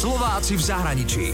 Slováci v zahraničí.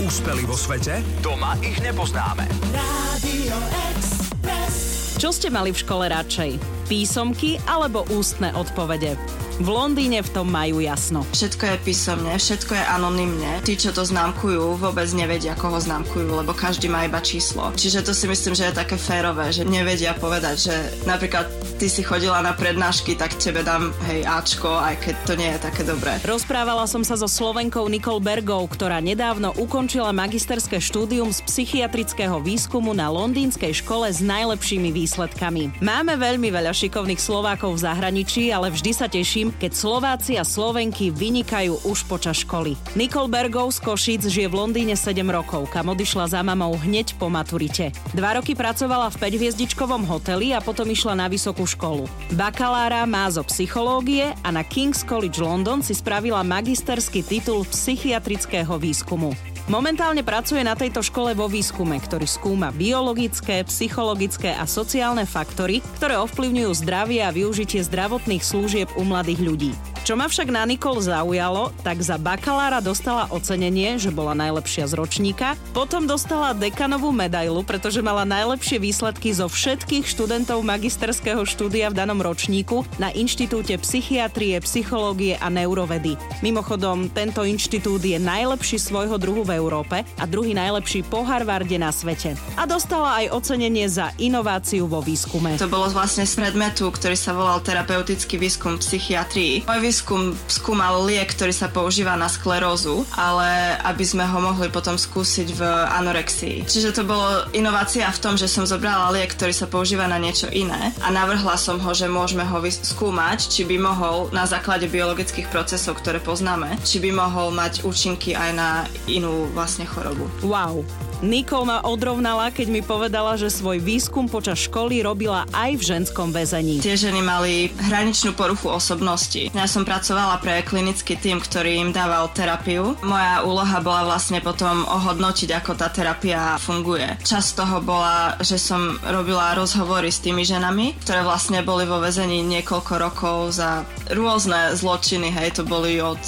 Úspeli vo svete? Doma ich nepoznáme. Radio Express. Čo ste mali v škole radšej? Písomky alebo ústne odpovede? V Londýne v tom majú jasno. Všetko je písomne, všetko je anonymne. Tí, čo to známkujú, vôbec nevedia, koho známkujú, lebo každý má iba číslo. Čiže to si myslím, že je také férové, že nevedia povedať, že napríklad ty si chodila na prednášky, tak tebe dám hej Ačko, aj keď to nie je také dobré. Rozprávala som sa so Slovenkou Nicole Bergou, ktorá nedávno ukončila magisterské štúdium z psychiatrického výskumu na londýnskej škole s najlepšími výsledkami. Máme veľmi veľa šikovných Slovákov v zahraničí, ale vždy sa teším, keď Slováci a Slovenky vynikajú už počas školy. Nicole Bergov z Košic žije v Londýne 7 rokov, kam odišla za mamou hneď po maturite. Dva roky pracovala v 5-hviezdičkovom hoteli a potom išla na vysokú školu. Bakalára má zo psychológie a na King's College London si spravila magisterský titul psychiatrického výskumu. Momentálne pracuje na tejto škole vo výskume, ktorý skúma biologické, psychologické a sociálne faktory, ktoré ovplyvňujú zdravie a využitie zdravotných služieb u mladých ľudí. Čo ma však na Nikol zaujalo, tak za bakalára dostala ocenenie, že bola najlepšia z ročníka, potom dostala dekanovú medailu, pretože mala najlepšie výsledky zo všetkých študentov magisterského štúdia v danom ročníku na Inštitúte psychiatrie, psychológie a neurovedy. Mimochodom, tento inštitút je najlepší svojho druhu v Európe a druhý najlepší po Harvarde na svete. A dostala aj ocenenie za inováciu vo výskume. To bolo vlastne z predmetu, ktorý sa volal terapeutický výskum psychiatrii. Môj výskum skúmal liek, ktorý sa používa na sklerózu, ale aby sme ho mohli potom skúsiť v anorexii. Čiže to bolo inovácia v tom, že som zobrala liek, ktorý sa používa na niečo iné a navrhla som ho, že môžeme ho skúmať, či by mohol na základe biologických procesov, ktoré poznáme, či by mohol mať účinky aj na inú vlastne chorobu. Wow, Nicole ma odrovnala, keď mi povedala, že svoj výskum počas školy robila aj v ženskom väzení. Tie ženy mali hraničnú poruchu osobnosti. Ja som pracovala pre klinický tým, ktorý im dával terapiu. Moja úloha bola vlastne potom ohodnotiť, ako tá terapia funguje. Čas toho bola, že som robila rozhovory s tými ženami, ktoré vlastne boli vo väzení niekoľko rokov za rôzne zločiny, hej, to boli od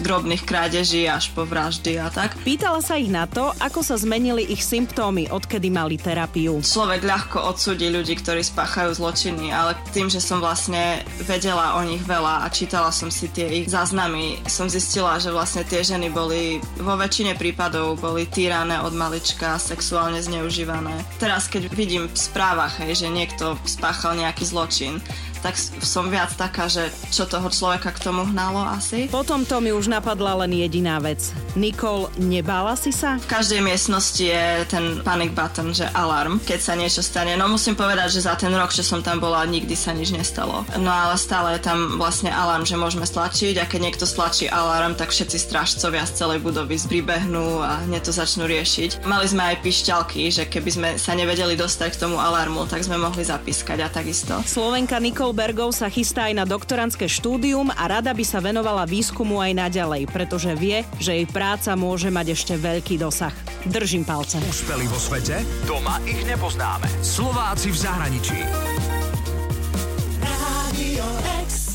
drobných krádeží až po vraždy a tak. Pýtala sa ich na to, ako sa zmenili ich symptómy, odkedy mali terapiu. Človek ľahko odsúdi ľudí, ktorí spáchajú zločiny, ale tým, že som vlastne vedela o nich veľa a čítala som si tie ich záznamy, som zistila, že vlastne tie ženy boli vo väčšine prípadov boli týrané od malička, sexuálne zneužívané. Teraz, keď vidím v správach, hej, že niekto spáchal nejaký zločin, tak som viac taká, že čo toho človeka k tomu hnalo asi. Potom to mi už napadla len jediná vec. Nicole, nebála si sa? V každej miestnosti je ten panic button, že alarm, keď sa niečo stane. No musím povedať, že za ten rok, čo som tam bola, nikdy sa nič nestalo. No ale stále je tam vlastne alarm, že môžeme stlačiť a keď niekto stlačí alarm, tak všetci strážcovia z celej budovy zpribehnú a hneď to začnú riešiť. Mali sme aj pišťalky, že keby sme sa nevedeli dostať k tomu alarmu, tak sme mohli zapískať a takisto. Slovenka Nicole Heidelbergov sa chystá aj na doktorantské štúdium a rada by sa venovala výskumu aj naďalej, pretože vie, že jej práca môže mať ešte veľký dosah. Držím palce. Úspeli vo svete? Doma ich nepoznáme. Slováci v zahraničí. Radio X.